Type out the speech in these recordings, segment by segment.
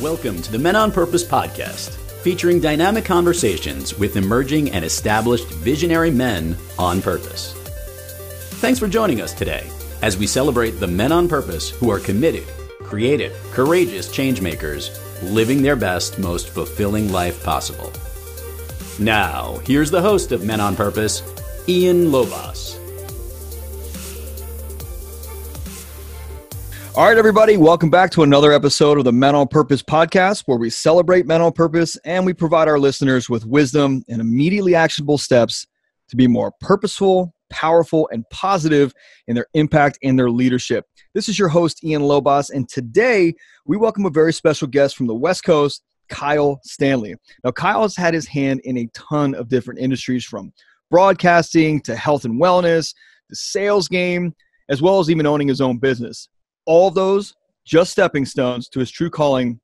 Welcome to the Men on Purpose podcast, featuring dynamic conversations with emerging and established visionary men on purpose. Thanks for joining us today as we celebrate the men on purpose who are committed, creative, courageous changemakers, living their best, most fulfilling life possible. Now, here's the host of Men on Purpose, Ian Lobas. All right, everybody, welcome back to another episode of the Men on Purpose podcast, where we celebrate men on purpose and we provide our listeners with wisdom and immediately actionable steps to be more purposeful, powerful, and positive in their impact and their leadership. This is your host, Ian Lobas, and today we welcome a very special guest from the West Coast, Kyle Stanley. Now, Kyle has had his hand in a ton of different industries from broadcasting to health and wellness, the sales game, as well as even owning his own business all those just stepping stones to his true calling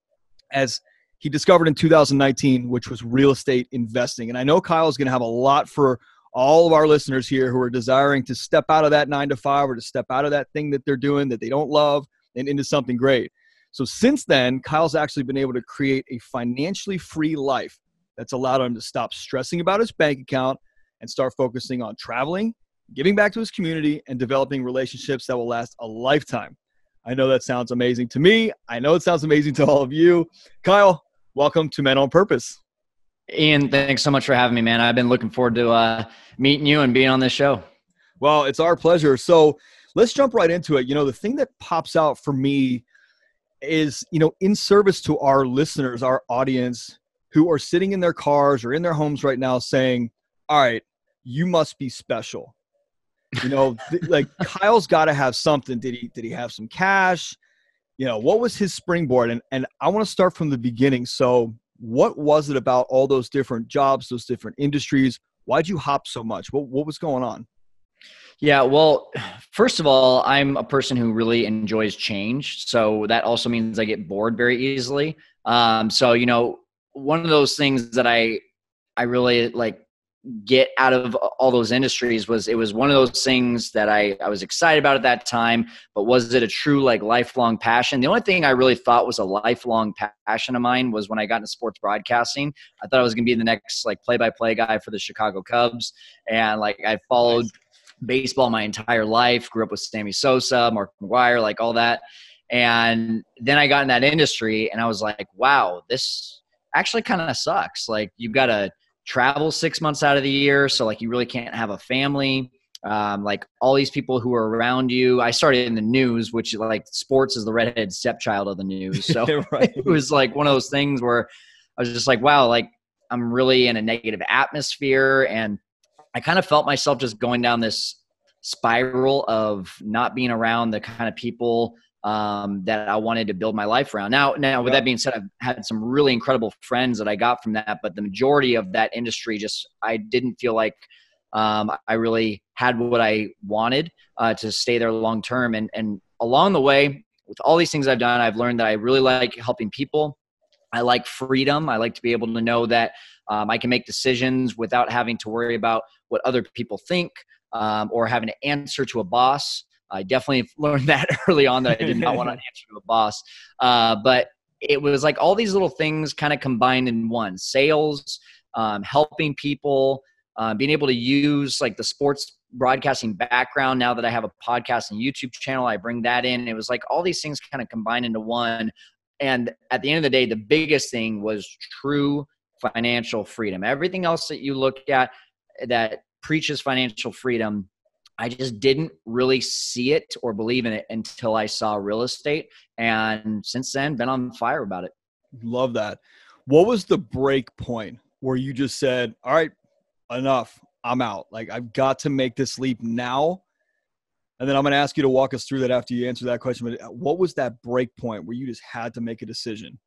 as he discovered in 2019, which was real estate investing. And I know Kyle is going to have a lot for all of our listeners here who are desiring to step out of that nine to five or to step out of that thing that they're doing that they don't love and into something great. So since then, Kyle's actually been able to create a financially free life that's allowed him to stop stressing about his bank account and start focusing on traveling, giving back to his community, and developing relationships that will last a lifetime. I know that sounds amazing to me. I know it sounds amazing to all of you. Kyle, welcome to Men on Purpose. Ian, thanks so much for having me, man. I've been looking forward to uh, meeting you and being on this show. Well, it's our pleasure. So let's jump right into it. You know, the thing that pops out for me is, you know, in service to our listeners, our audience who are sitting in their cars or in their homes right now saying, all right, you must be special. You know, like Kyle's got to have something. Did he? Did he have some cash? You know, what was his springboard? And and I want to start from the beginning. So, what was it about all those different jobs, those different industries? Why'd you hop so much? What what was going on? Yeah, well, first of all, I'm a person who really enjoys change. So that also means I get bored very easily. Um, so you know, one of those things that I I really like get out of all those industries was it was one of those things that I, I was excited about at that time but was it a true like lifelong passion? The only thing i really thought was a lifelong passion of mine was when i got into sports broadcasting. I thought i was going to be the next like play-by-play guy for the chicago cubs and like i followed baseball my entire life grew up with sammy sosa mark mcgwire like all that. And then i got in that industry and i was like wow this actually kind of sucks. Like you've got to travel six months out of the year. So like you really can't have a family. Um, like all these people who are around you. I started in the news, which like sports is the redheaded stepchild of the news. So right. it was like one of those things where I was just like, wow, like I'm really in a negative atmosphere. And I kind of felt myself just going down this spiral of not being around the kind of people um, that I wanted to build my life around. Now, now with that being said, I've had some really incredible friends that I got from that, but the majority of that industry just I didn't feel like um, I really had what I wanted uh, to stay there long term. And and along the way, with all these things I've done, I've learned that I really like helping people. I like freedom. I like to be able to know that um, I can make decisions without having to worry about what other people think um, or having to answer to a boss. I definitely learned that early on that I did not want to answer to a boss. Uh, but it was like all these little things kind of combined in one sales, um, helping people, uh, being able to use like the sports broadcasting background. Now that I have a podcast and YouTube channel, I bring that in. It was like all these things kind of combined into one. And at the end of the day, the biggest thing was true financial freedom. Everything else that you look at that preaches financial freedom I just didn't really see it or believe in it until I saw real estate. And since then, been on fire about it. Love that. What was the break point where you just said, all right, enough, I'm out? Like, I've got to make this leap now. And then I'm going to ask you to walk us through that after you answer that question. But uh, what was that break point where you just had to make a decision?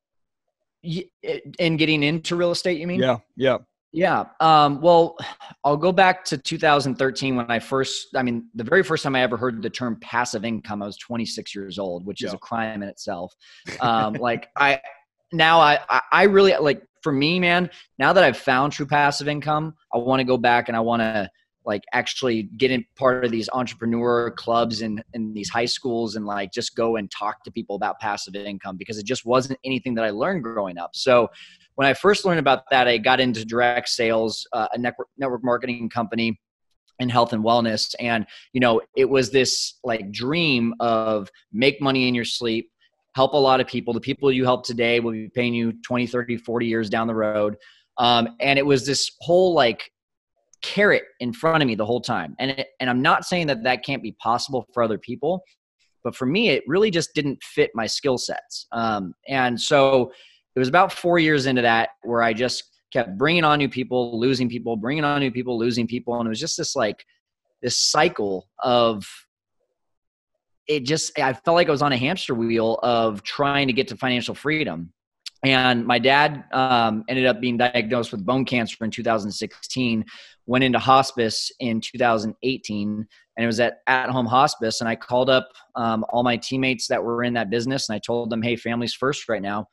In getting into real estate, you mean? Yeah, yeah. Yeah. Um, well, I'll go back to 2013 when I first, I mean, the very first time I ever heard the term passive income, I was 26 years old, which is a crime in itself. Um, like I, now I, I really like for me, man, now that I've found true passive income, I want to go back and I want to like actually get in part of these entrepreneur clubs in, in these high schools and like just go and talk to people about passive income because it just wasn't anything that I learned growing up. So when I first learned about that, I got into direct sales, uh, a network, network marketing company in health and wellness. And, you know, it was this like dream of make money in your sleep, help a lot of people. The people you help today will be paying you 20, 30, 40 years down the road. Um, and it was this whole like carrot in front of me the whole time. And it, and I'm not saying that that can't be possible for other people, but for me, it really just didn't fit my skill sets. Um, and so it was about four years into that where I just kept bringing on new people, losing people, bringing on new people, losing people, and it was just this like this cycle of it just I felt like I was on a hamster wheel of trying to get to financial freedom. And my dad um, ended up being diagnosed with bone cancer in 2016, went into hospice in 2018, and it was at at home hospice. And I called up um, all my teammates that were in that business and I told them, hey, family's first right now.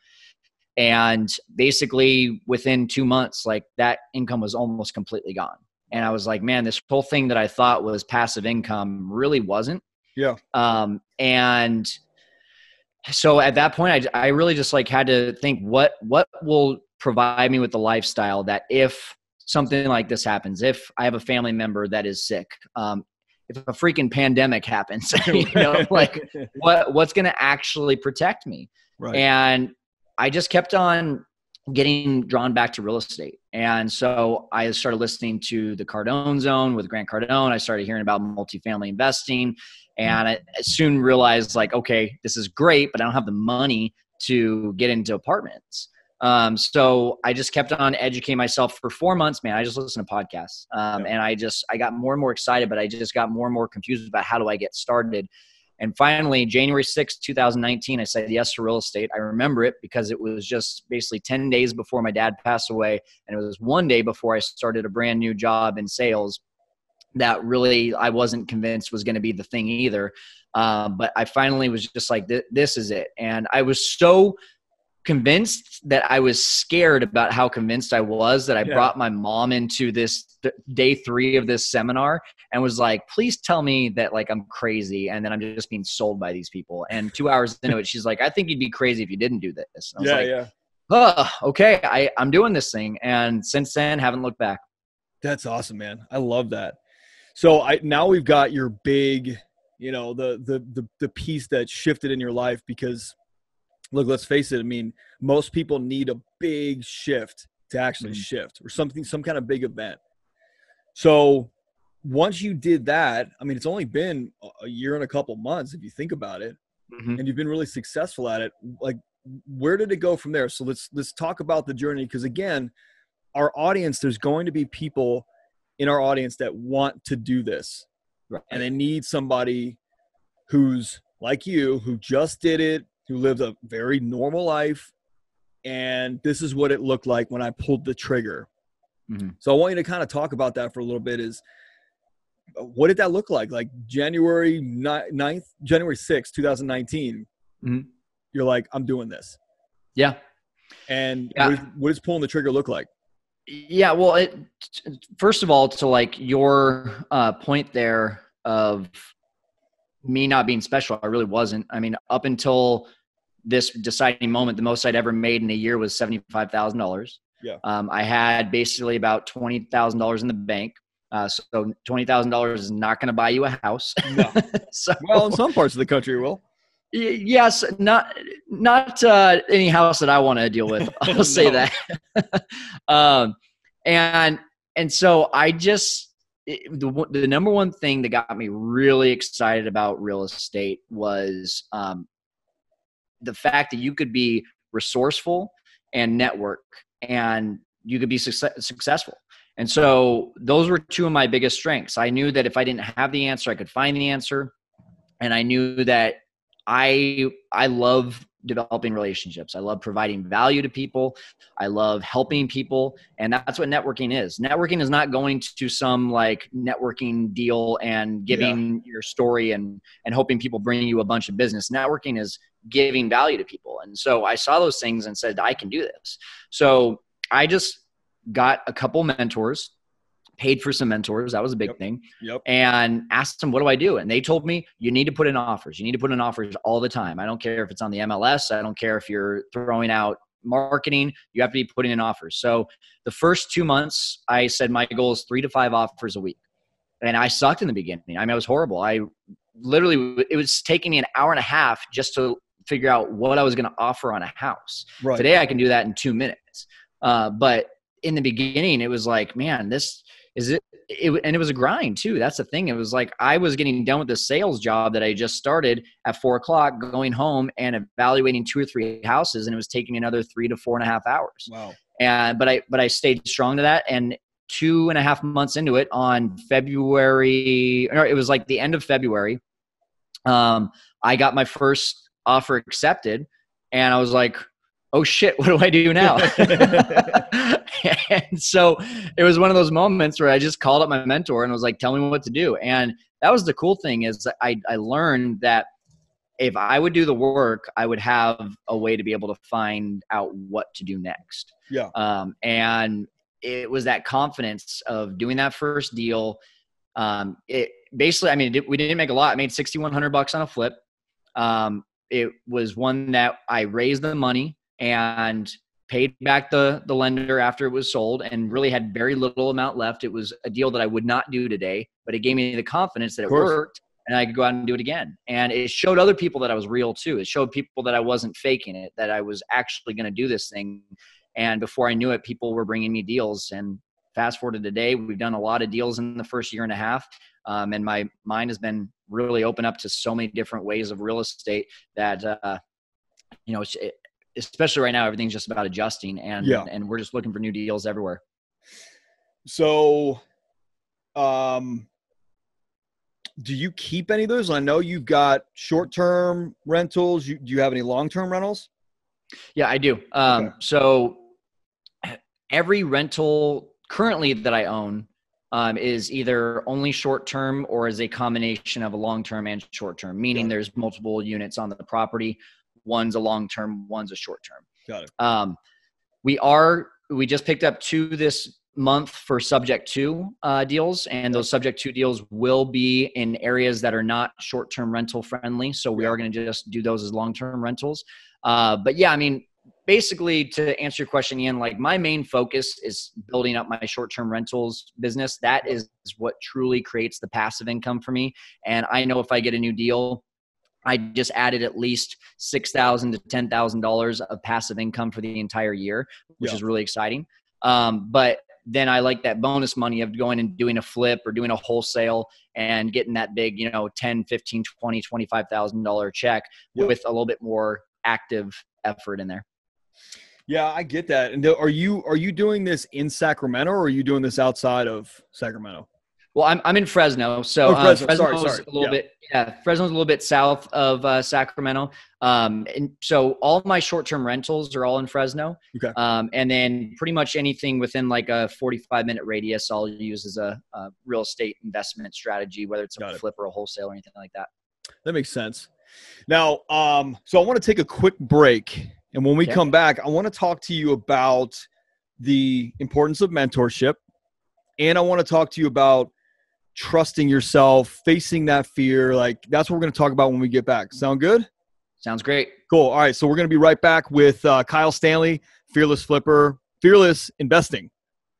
And basically, within two months, like that income was almost completely gone. And I was like, man, this whole thing that I thought was passive income really wasn't. Yeah. Um, and so at that point I, I really just like had to think what what will provide me with the lifestyle that if something like this happens if i have a family member that is sick um, if a freaking pandemic happens you know like what what's going to actually protect me right. and i just kept on getting drawn back to real estate and so i started listening to the cardone zone with grant cardone i started hearing about multifamily investing and I soon realized like, okay, this is great, but I don't have the money to get into apartments. Um, so I just kept on educating myself for four months, man. I just listened to podcasts. Um, and I just, I got more and more excited, but I just got more and more confused about how do I get started. And finally, January 6th, 2019, I said yes to real estate. I remember it because it was just basically 10 days before my dad passed away. And it was one day before I started a brand new job in sales that really I wasn't convinced was going to be the thing either. Um, but I finally was just like, this is it. And I was so convinced that I was scared about how convinced I was that I yeah. brought my mom into this th- day three of this seminar and was like, please tell me that like I'm crazy and then I'm just being sold by these people. And two hours into it, she's like, I think you'd be crazy if you didn't do this. yeah, like, yeah. Oh, okay. I, I'm doing this thing. And since then, haven't looked back. That's awesome, man. I love that. So I now we've got your big, you know, the the the the piece that shifted in your life because look, let's face it, I mean, most people need a big shift to actually mm-hmm. shift or something some kind of big event. So once you did that, I mean, it's only been a year and a couple months if you think about it, mm-hmm. and you've been really successful at it. Like, where did it go from there? So let's let's talk about the journey because again, our audience, there's going to be people in our audience that want to do this right. and they need somebody who's like you who just did it who lived a very normal life and this is what it looked like when i pulled the trigger mm-hmm. so i want you to kind of talk about that for a little bit is what did that look like like january 9th january 6th 2019 mm-hmm. you're like i'm doing this yeah and yeah. What, is, what does pulling the trigger look like yeah, well, it, first of all, to like your uh, point there of me not being special, I really wasn't. I mean, up until this deciding moment, the most I'd ever made in a year was seventy five thousand dollars. Yeah. Um, I had basically about twenty thousand dollars in the bank. Uh, so twenty thousand dollars is not going to buy you a house. No. so, well, in some parts of the country, will. Yes, not not uh, any house that I want to deal with. I'll say that. um, and and so I just the the number one thing that got me really excited about real estate was um, the fact that you could be resourceful and network, and you could be success- successful. And so those were two of my biggest strengths. I knew that if I didn't have the answer, I could find the answer, and I knew that I I love developing relationships. I love providing value to people. I love helping people, and that's what networking is. Networking is not going to some like networking deal and giving yeah. your story and and hoping people bring you a bunch of business. Networking is giving value to people. And so I saw those things and said I can do this. So I just got a couple mentors paid for some mentors. That was a big Yep. thing. Yep. And asked them, what do I do? And they told me, you need to put in offers. You need to put in offers all the time. I don't care if it's on the MLS. I don't care if you're throwing out marketing. You have to be putting in offers. So the first two months, I said my goal is three to five offers a week. And I sucked in the beginning. I mean, I was horrible. I literally, it was taking me an hour and a half just to figure out what I was going to offer on a house. Right. Today I can do that in two minutes. Uh, but in the beginning, it was like, man, this is it, it. And it was a grind too. That's the thing. It was like I was getting done with the sales job that I just started at four o'clock, going home and evaluating two or three houses, and it was taking another three to four and a half hours. Wow. And but I but I stayed strong to that. And two and a half months into it, on February, or it was like the end of February, um, I got my first offer accepted, and I was like, "Oh shit, what do I do now?" and so it was one of those moments where I just called up my mentor and was like, "Tell me what to do." And that was the cool thing is I I learned that if I would do the work, I would have a way to be able to find out what to do next. Yeah. Um, and it was that confidence of doing that first deal. Um, it basically, I mean, it, we didn't make a lot. I made 6,100 bucks on a flip. Um, it was one that I raised the money and paid back the, the lender after it was sold and really had very little amount left. It was a deal that I would not do today, but it gave me the confidence that it worked and I could go out and do it again. And it showed other people that I was real too. It showed people that I wasn't faking it, that I was actually going to do this thing. And before I knew it, people were bringing me deals. And fast forward to today, we've done a lot of deals in the first year and a half. Um, and my mind has been really open up to so many different ways of real estate that, uh, you know, it's, it, especially right now, everything's just about adjusting and, Yeah. and we're just looking for new deals everywhere. So, um, do you keep any of those? I know you've got short-term rentals. You, do you have any long-term rentals? Yeah, I do. Um, Okay. So every rental currently that I own um, is either only short term or is a combination of a long term and short term, meaning it. there's multiple units on the property. One's a long term, one's a short term. Got it. Um, we are we just picked up two this month for subject-to uh, deals, and those subject-to deals will be in areas that are not short term rental friendly. So we are going to just do those as long term rentals. Uh, but yeah, I mean, basically to answer your question, Ian, like my main focus is building up my short term rentals business. That is what truly creates the passive income for me. And I know if I get a new deal, I just added at least six thousand to ten thousand dollars of passive income for the entire year, which Yeah. is really exciting. Um, but then I like that bonus money of going and doing a flip or doing a wholesale and getting that big, you know, 10, 15, 20, 25,000 dollar check Yeah. with a little bit more active effort in there. Yeah, I get that. And are you are you doing this in Sacramento or are you doing this outside of Sacramento? Well, I'm, I'm in Fresno, so Oh, uh, Fresno. Fresno's Sorry, sorry. a little Yeah. bit yeah. Fresno's a little bit south of uh, Sacramento, um, and so all my short-term rentals are all in Fresno. Okay. Um, and then pretty much anything within like a 45 minute radius, I'll use as a, a real estate investment strategy, whether it's Got a it. flip or a wholesale or anything like that. That makes sense. Now, um, so I want to take a quick break, and when we Okay. come back, I want to talk to you about the importance of mentorship, and I want to talk to you about trusting yourself, facing that fear. Like that's what we're going to talk about when we get back. Sound good? Sounds great. Cool. All right, so we're going to be right back with uh, Kyle Stanley, Fearless Flipper, Fearless Investing.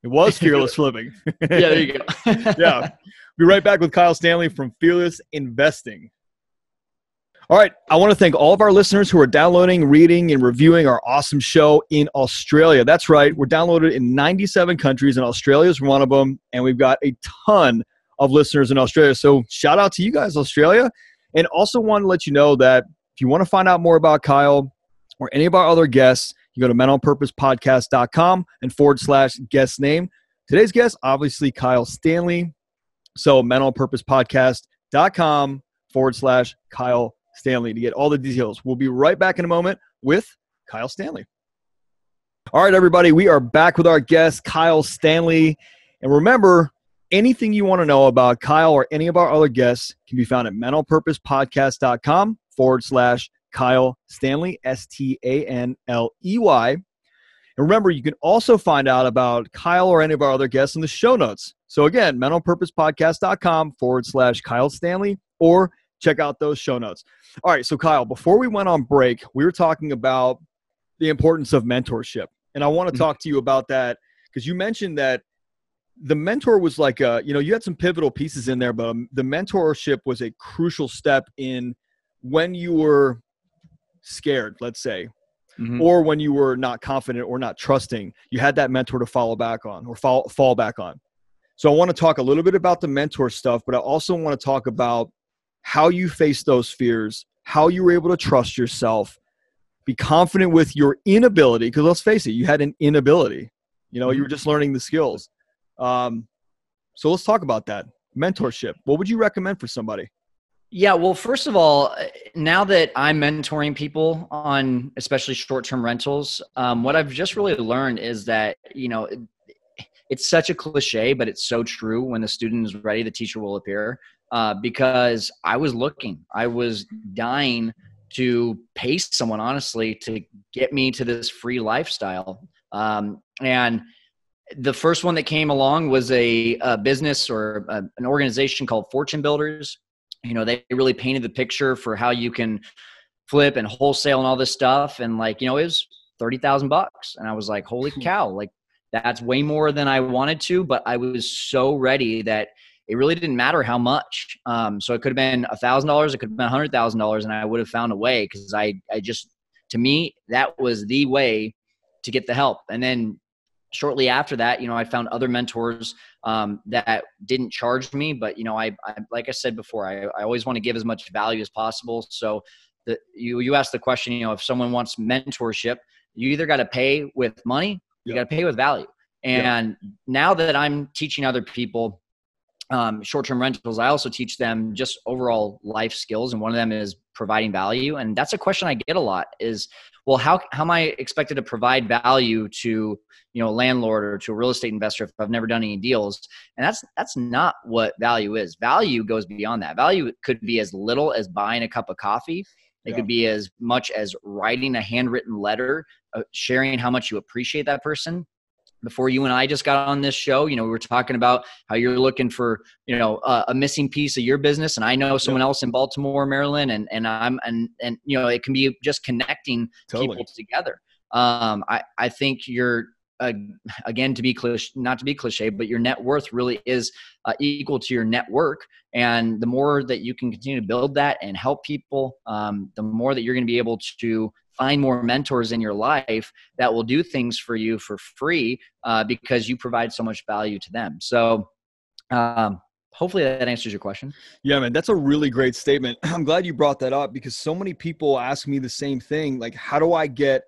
It was Fearless Flipping. Yeah, there you go. yeah. Be right back with Kyle Stanley from Fearless Investing. All right. I want to thank all of our listeners who are downloading, reading, and reviewing our awesome show in Australia. That's right. We're downloaded in 97 countries, and Australia is one of them. And we've got a ton of listeners in Australia. So shout out to you guys, Australia. And also want to let you know that if you want to find out more about Kyle or any of our other guests, you go to menonpurposepodcast.com and forward slash guest name. Today's guest, obviously Kyle Stanley. So menonpurposepodcast.com forward slash Kyle Stanley to get all the details. We'll be right back in a moment with Kyle Stanley. All right, everybody, we are back with our guest, Kyle Stanley. And remember, anything you want to know about Kyle or any of our other guests can be found at menonpurposepodcast.com forward slash Kyle Stanley, S T A N L E Y. And remember, you can also find out about Kyle or any of our other guests in the show notes. So again, menonpurposepodcast.com forward slash Kyle Stanley or check out those show notes. All right. So Kyle, before we went on break, we were talking about the importance of mentorship. And I want to mm-hmm. talk to you about that because you mentioned that the mentor was like a, you know, you had some pivotal pieces in there, but the mentorship was a crucial step in when you were scared, let's say, mm-hmm. or when you were not confident or not trusting, you had that mentor to follow back on or fall, fall back on. So I want to talk a little bit about the mentor stuff, but I also want to talk about how you face those fears, how you were able to trust yourself, be confident with your inability, because let's face it, you had an inability. You know, you were mm-hmm. just learning the skills. Um, so let's talk about that mentorship. What would you recommend for somebody? Yeah, well, first of all, now that I'm mentoring people on especially short term rentals, um, what I've just really learned is that, you know, it's such a cliche, but it's so true. When the student is ready, the teacher will appear. Uh, because I was looking, I was dying to pay someone, honestly, to get me to this free lifestyle. Um, and the first one that came along was a, a business or a, an organization called Fortune Builders. You know, they really painted the picture for how you can flip and wholesale and all this stuff. And like, you know, it was 30,000 bucks. And I was like, holy hmm. cow, like that's way more than I wanted to, but I was so ready that it really didn't matter how much. Um, so it could have been a thousand dollars, it could have been a hundred thousand dollars, and I would have found a way because I, I just, to me, that was the way to get the help. And then shortly after that, you know, I found other mentors um, that didn't charge me, but you know, I, I like I said before, I, I always want to give as much value as possible. So the, you you asked the question, you know, if someone wants mentorship, you either got to pay with money you got to pay with value. And now that I'm teaching other people um, short-term rentals, I also teach them just overall life skills, and one of them is providing value. And that's a question I get a lot: is well, how how am I expected to provide value to you know a landlord or to a real estate investor if I've never done any deals? And that's that's not what value is. Value goes beyond that. Value could be as little as buying a cup of coffee. It yeah. could be as much as writing a handwritten letter uh, sharing how much you appreciate that person before you and I just got on this show, you know, we were talking about how you're looking for, you know, uh, a missing piece of your business, and I know someone else in Baltimore, Maryland, and and I'm and and you know, it can be just connecting totally. people together. Um, I I think you're uh, again to be cliche, not to be cliche, but your net worth really is uh, equal to your network, and the more that you can continue to build that and help people, um, the more that you're going to be able to find more mentors in your life that will do things for you for free uh, because you provide so much value to them. So, um, hopefully that answers your question. Yeah, man, that's a really great statement. I'm glad you brought that up because so many people ask me the same thing. Like, how do I get,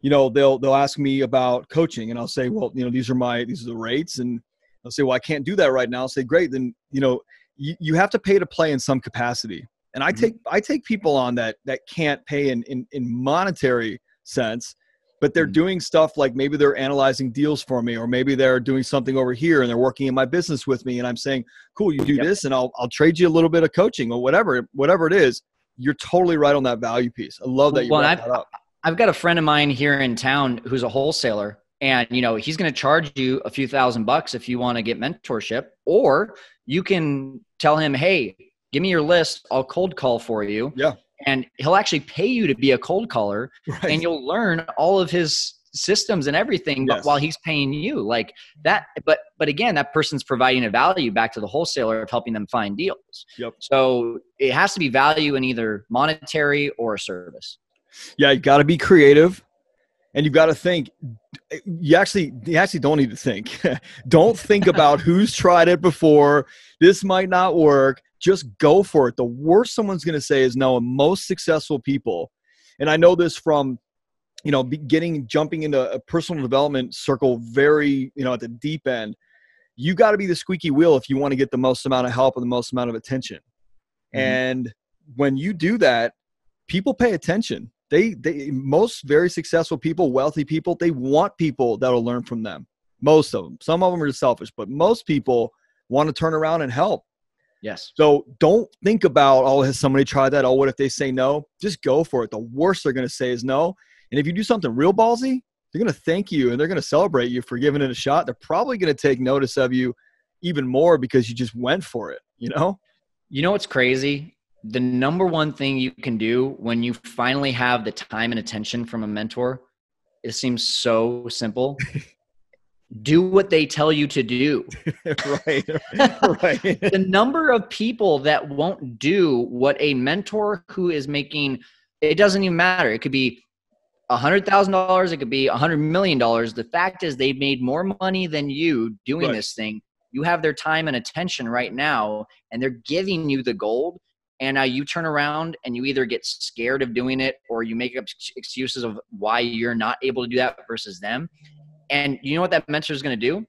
you know, they'll they'll ask me about coaching, and I'll say, well, you know, these are my these are the rates, and they'll say, well, I can't do that right now. I'll say, great, then you know, you, you have to pay to play in some capacity and i mm-hmm. take i take people on that that can't pay in in, in monetary sense but they're mm-hmm. doing stuff like maybe they're analyzing deals for me or maybe they're doing something over here and they're working in my business with me and i'm saying cool you do yep. this and i'll i'll trade you a little bit of coaching or whatever whatever it is you're totally right on that value piece i love that you well, brought that up i've got a friend of mine here in town who's a wholesaler and you know he's going to charge you a few thousand bucks if you want to get mentorship or you can tell him hey give me your list. I'll cold call for you. Yeah. And he'll actually pay you to be a cold caller right. and you'll learn all of his systems and everything yes. but while he's paying you like that but but again that person's providing a value back to the wholesaler of helping them find deals yep so it has to be value in either monetary or a service yeah you got to be creative and you've got to think you actually you actually don't need to think don't think about who's tried it before this might not work just go for it. The worst someone's going to say is no and most successful people and i know this from you know getting jumping into a personal development circle very you know at the deep end. You got to be the squeaky wheel if you want to get the most amount of help and the most amount of attention. Mm-hmm. and when you do that people pay attention. They they most very successful people wealthy people they want people that'll learn from them. Most of them some of them are selfish but most people want to turn around and help yes so don't think about oh has somebody tried that oh what if they say no just go for it the worst they're going to say is no and if you do something real ballsy they're going to thank you and they're going to celebrate you for giving it a shot they're probably going to take notice of you even more because you just went for it, you know? You know what's crazy? The number one thing you can do when you finally have the time and attention from a mentor, it seems so simple. do what they tell you to do. right. right. the number of people that won't do what a mentor who is making it doesn't even matter. It could be a hundred thousand dollars, it could be a hundred million dollars. The fact is they've made more money than you doing right. this thing. You have their time and attention right now, and they're giving you the gold. And now you turn around and you either get scared of doing it or you make up excuses of why you're not able to do that versus them. And you know what that mentor is going to do?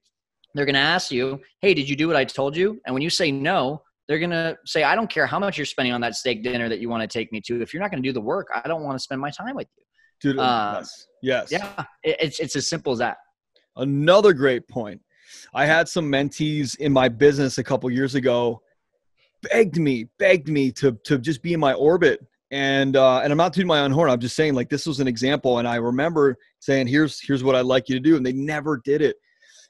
They're going to ask you, Hey, did you do what I told you? And when you say no, they're going to say, I don't care how much you're spending on that steak dinner that you want to take me to. If you're not going to do the work, I don't want to spend my time with you. Dude, uh, yes. yes. Yeah. It's, it's as simple as that. Another great point. I had some mentees in my business a couple years ago begged me, begged me to, to just be in my orbit and uh, and I'm not tooting my own horn. I'm just saying like this was an example, and I remember saying, "Here's here's what I'd like you to do," and they never did it.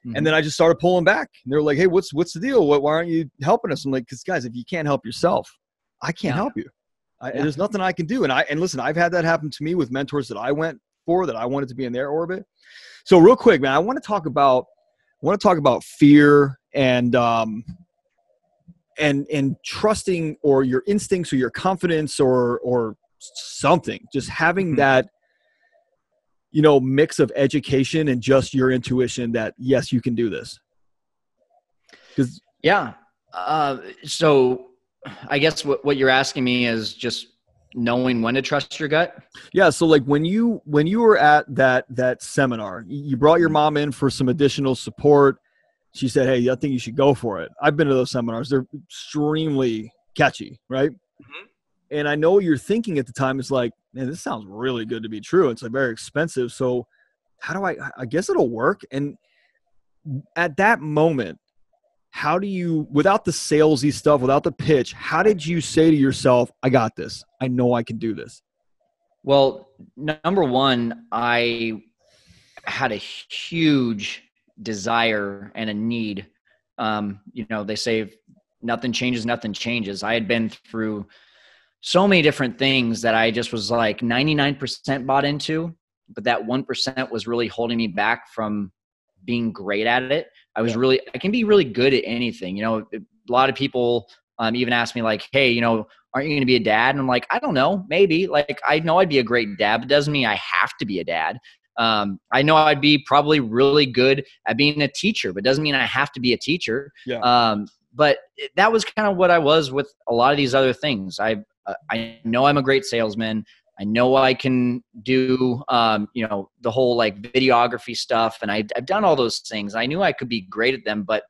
Mm-hmm. And then I just started pulling back. And they're like, "Hey, what's what's the deal? What, why aren't you helping us?" I'm like, "Cause guys, if you can't help yourself, I can't yeah. help you. I, yeah. There's nothing I can do." And I and listen, I've had that happen to me with mentors that I went for that I wanted to be in their orbit. So real quick, man, I want to talk about I want to talk about fear and um, and and trusting or your instincts or your confidence or or something just having mm-hmm. that you know mix of education and just your intuition that yes you can do this because yeah uh, so i guess what, what you're asking me is just knowing when to trust your gut yeah so like when you when you were at that that seminar you brought your mm-hmm. mom in for some additional support she said, Hey, I think you should go for it. I've been to those seminars, they're extremely catchy, right? Mm-hmm. And I know you're thinking at the time is like, man, this sounds really good to be true. It's like very expensive. So, how do I, I guess it'll work. And at that moment, how do you, without the salesy stuff, without the pitch, how did you say to yourself, I got this? I know I can do this? Well, number one, I had a huge desire and a need. Um, you know, they say nothing changes, nothing changes. I had been through so many different things that I just was like 99% bought into, but that 1% was really holding me back from being great at it. I was really, I can be really good at anything. You know, a lot of people um, even ask me like, Hey, you know, aren't you going to be a dad? And I'm like, I don't know, maybe like, I know I'd be a great dad, but doesn't mean I have to be a dad. Um, I know I'd be probably really good at being a teacher, but doesn't mean I have to be a teacher. Yeah. Um, but that was kind of what I was with a lot of these other things. I uh, I know I'm a great salesman. I know I can do, um, you know, the whole like videography stuff, and I, I've done all those things. I knew I could be great at them, but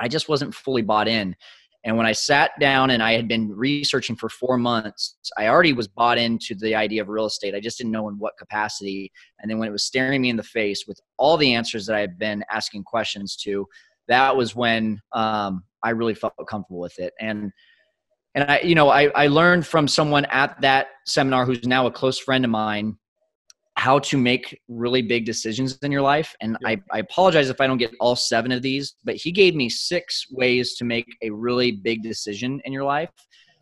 I just wasn't fully bought in. And when I sat down and I had been researching for four months, I already was bought into the idea of real estate. I just didn't know in what capacity. And then when it was staring me in the face with all the answers that I had been asking questions to, that was when um, I really felt comfortable with it. And and I, you know, I, I learned from someone at that seminar who's now a close friend of mine how to make really big decisions in your life. And yeah. I, I apologize if I don't get all seven of these, but he gave me six ways to make a really big decision in your life,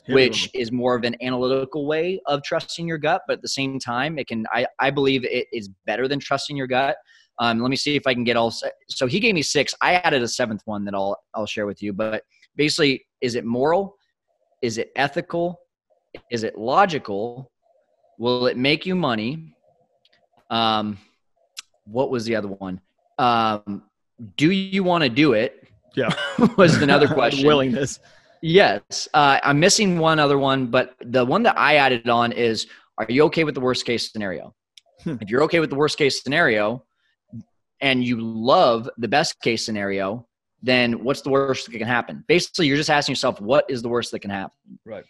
which is more of an analytical way of trusting your gut. But at the same time, it can, I, I believe it is better than trusting your gut. Um, let me see if I can get all. So he gave me six. I added a seventh one that I'll I'll share with you. But basically, is it moral? Is it ethical? Is it logical? Will it make you money? Um, what was the other one? Um, do you want to do it? Yeah, was another question. willingness. Yes, uh, I'm missing one other one, but the one that I added on is: Are you okay with the worst case scenario? Hmm. If you're okay with the worst case scenario, and you love the best case scenario, then what's the worst that can happen? Basically, you're just asking yourself, what is the worst that can happen? Right.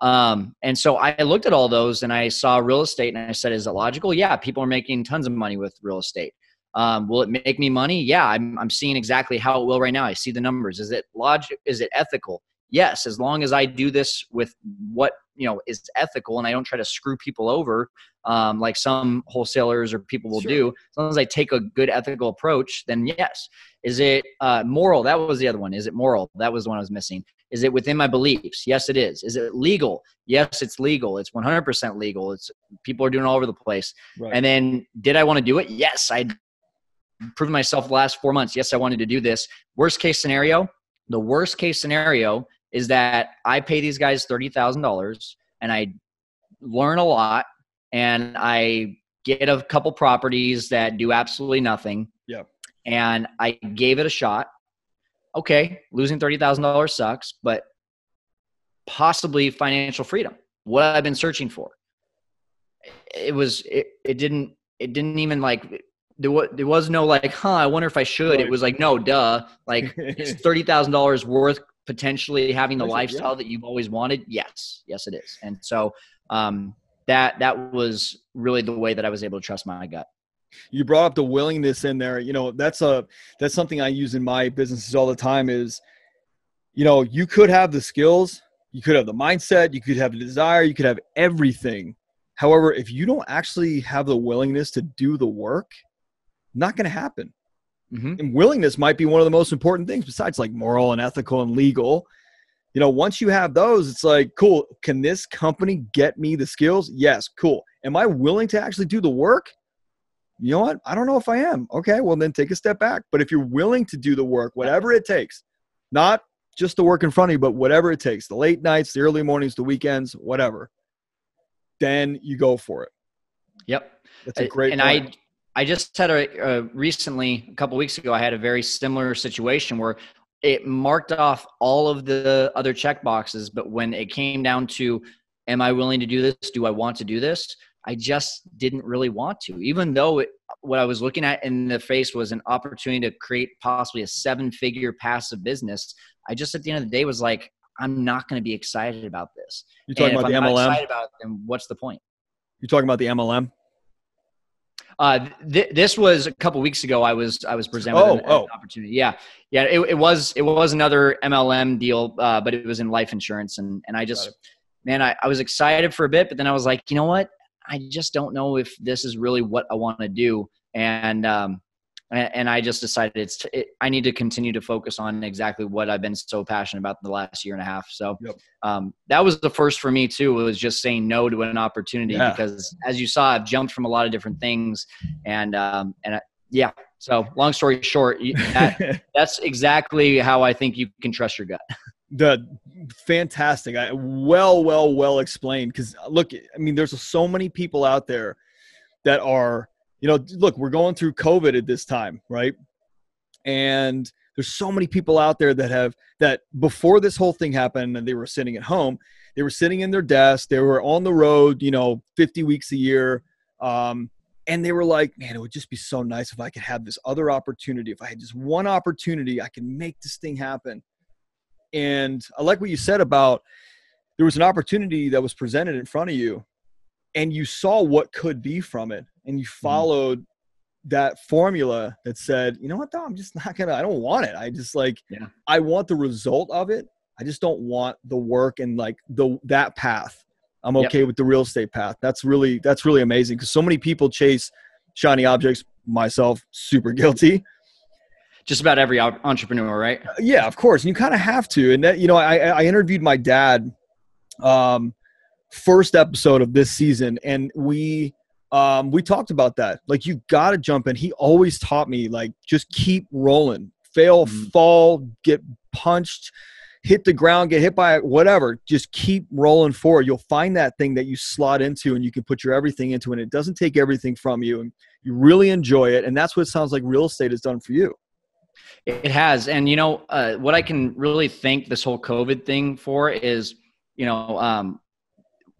Um, and so I looked at all those and I saw real estate and I said, is it logical? Yeah, people are making tons of money with real estate. Um, will it make me money? Yeah, I'm, I'm seeing exactly how it will right now. I see the numbers. Is it logic? Is it ethical? Yes, as long as I do this with what you know is ethical and I don't try to screw people over um, like some wholesalers or people will sure. do. As long as I take a good ethical approach, then yes. Is it uh, moral? That was the other one. Is it moral? That was the one I was missing. Is it within my beliefs? Yes, it is. Is it legal? Yes, it's legal. It's 100% legal. It's people are doing all over the place. Right. And then, did I want to do it? Yes, I proven myself the last four months. Yes, I wanted to do this. Worst case scenario. The worst case scenario is that I pay these guys thirty thousand dollars and I learn a lot and I get a couple properties that do absolutely nothing. Yeah. And I gave it a shot okay, losing $30,000 sucks, but possibly financial freedom, what I've been searching for. It was, it, it didn't, it didn't even like, there was, there was no like, huh, I wonder if I should. It was like, no, duh. Like, it's $30,000 worth potentially having the lifestyle yeah. that you've always wanted? Yes. Yes, it is. And so, um, that, that was really the way that I was able to trust my gut you brought up the willingness in there you know that's a that's something i use in my businesses all the time is you know you could have the skills you could have the mindset you could have the desire you could have everything. However if you don't actually have the willingness to do the work not going to happen. Mm-hmm. and willingness might be one of the most important things besides like moral and ethical and legal. You know once you have those it's like cool can this company get me the skills? Yes cool. Am i willing to actually do the work you know what? I don't know if I am. Okay, well, then take a step back. But if you're willing to do the work, whatever it takes, not just the work in front of you, but whatever it takes the late nights, the early mornings, the weekends, whatever then you go for it. Yep. That's a great And point. I, I just had a, a recently, a couple weeks ago, I had a very similar situation where it marked off all of the other check boxes. But when it came down to, am I willing to do this? Do I want to do this? I just didn't really want to, even though it, what I was looking at in the face was an opportunity to create possibly a seven figure passive business. I just at the end of the day was like, I'm not going to be excited about this. You're talking about the I'm MLM. excited about it, then what's the point? You're talking about the MLM. Uh, th- this was a couple weeks ago. I was I was presented oh, an, oh. opportunity. Yeah, yeah. It, it, was it was another MLM deal, uh, but it was in life insurance, and and I just man, I, I was excited for a bit, but then I was like, you know what? I just don't know if this is really what I want to do. And, um, and I just decided it's it, I need to continue to focus on exactly what I've been so passionate about the last year and a half. So yep. um, that was the first for me too. Was just saying no to an opportunity yeah. because, as you saw, I've jumped from a lot of different things, and um, and I, yeah. So long story short, that, that's exactly how I think you can trust your gut. the fantastic I, well well well explained. Because look i mean there's so many people out there that are you know look we're going through covid at this time right? And there's so many people out there that have that before this whole thing happened and they were sitting at home they were sitting in their desk they were on the road you know 50 weeks a year um, and they were like man it would just be so nice if i could have this other opportunity. If i had just one opportunity i can make this thing happen and I like what you said about there was an opportunity that was presented in front of you and you saw what could be from it and you mm-hmm. followed mm-hmm. that formula that said, you know what, though, I'm just not gonna, I don't want it. I just like, yeah. I want the result of it. I just don't want the work and like the that path. I'm okay yep. with the real estate path. That's really that's really amazing because so many people chase shiny objects. Myself, super guilty just about every entrepreneur, right? Uh, yeah, of course. And you kind of have to. And that, you know, I, I interviewed my dad, um, first episode of this season, and we, um, we talked about that. Like, you got to jump in. He always taught me, like, just keep rolling, fail, mm-hmm. fall, get punched, hit the ground, get hit by it, whatever. Just keep rolling forward. You'll find that thing that you slot into and you can put your everything into, and it doesn't take everything from you. And you really enjoy it. And that's what sounds like real estate has done for you. It has, and you know uh, what I can really thank this whole COVID thing for is, you know, um,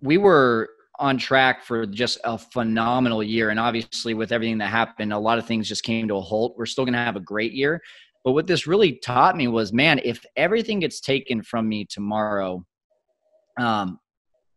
we were on track for just a phenomenal year, and obviously with everything that happened, a lot of things just came to a halt. We're still going to have a great year, but what this really taught me was, man, if everything gets taken from me tomorrow, um,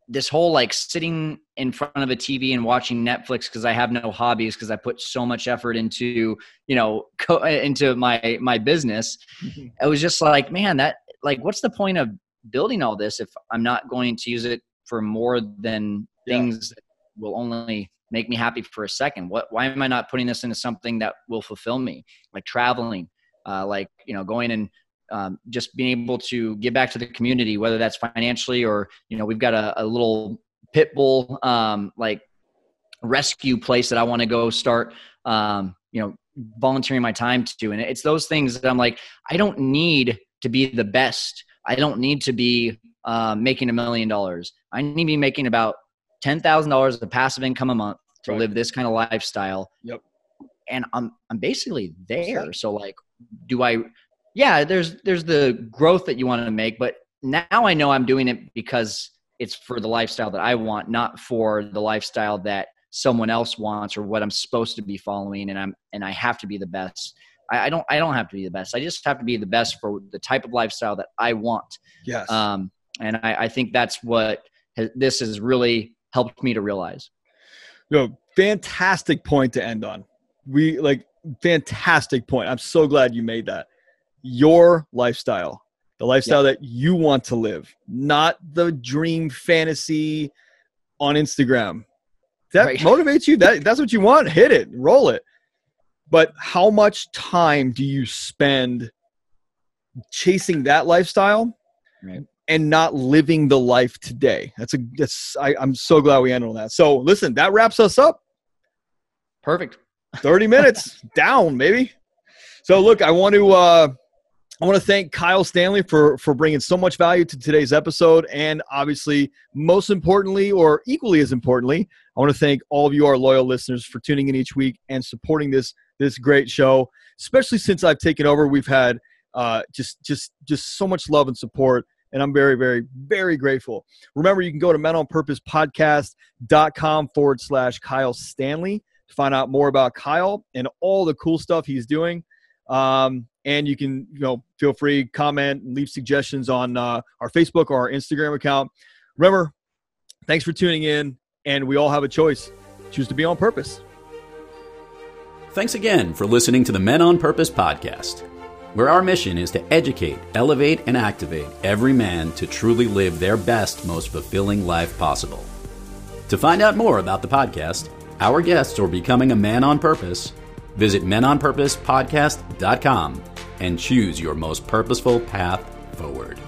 this whole like sitting in front of a TV and watching Netflix because I have no hobbies because I put so much effort into you know co- into my my business. Mm-hmm. It was just like, man, that like, what's the point of building all this if I'm not going to use it for more than Yeah. things that will only make me happy for a second. What why am I not putting this into something that will fulfill me? Like traveling, uh, like you know, going and um, just being able to give back to the community, whether that's financially or you know, we've got a, a little pit bull um, like rescue place that I want to go start. Um, you know, volunteering my time to, and it's those things that I'm like, I don't need to be the best. I don't need to be um, making a million dollars. I need to be making about ten thousand dollars of passive income a month to Right. live this kind of lifestyle. Yep. And I'm I'm basically there. So like, do I? Yeah, there's there's the growth that you want to make, but now I know I'm doing it because it's for the lifestyle that I want, not for the lifestyle that someone else wants or what I'm supposed to be following. And I'm and I have to be the best. I, I don't I don't have to be the best. I just have to be the best for the type of lifestyle that I want. Yes. Um, and I, I think that's what has, this has really helped me to realize. No, fantastic point to end on. We like fantastic point. I'm so glad you made that. Your lifestyle, the lifestyle that you want to live, not the dream fantasy on Instagram. That Right. motivates you. That that's what you want. Hit it, roll it. But how much time do you spend chasing that lifestyle Right. and not living the life today? That's a that's I, I'm so glad we ended on that. So listen, that wraps us up. Perfect. 30 minutes down, maybe. So look, I want to uh I want to thank Kyle Stanley for for bringing so much value to today's episode and obviously most importantly or equally as importantly, I want to thank all of you our loyal listeners for tuning in each week and supporting this this great show. Especially since I've taken over, we've had uh just just just so much love and support and I'm very, very, very grateful. Remember, you can go to menonpurposepodcast.com forward slash Kyle Stanley to find out more about Kyle and all the cool stuff he's doing. Um, and you can, you know, feel free comment and leave suggestions on uh, our Facebook or our Instagram account. Remember, thanks for tuning in, and we all have a choice. Choose to be on purpose. Thanks again for listening to the Men on Purpose podcast, where our mission is to educate, elevate, and activate every man to truly live their best, most fulfilling life possible. To find out more about the podcast, our guests, or becoming a man on purpose, visit menonpurposepodcast.com and choose your most purposeful path forward.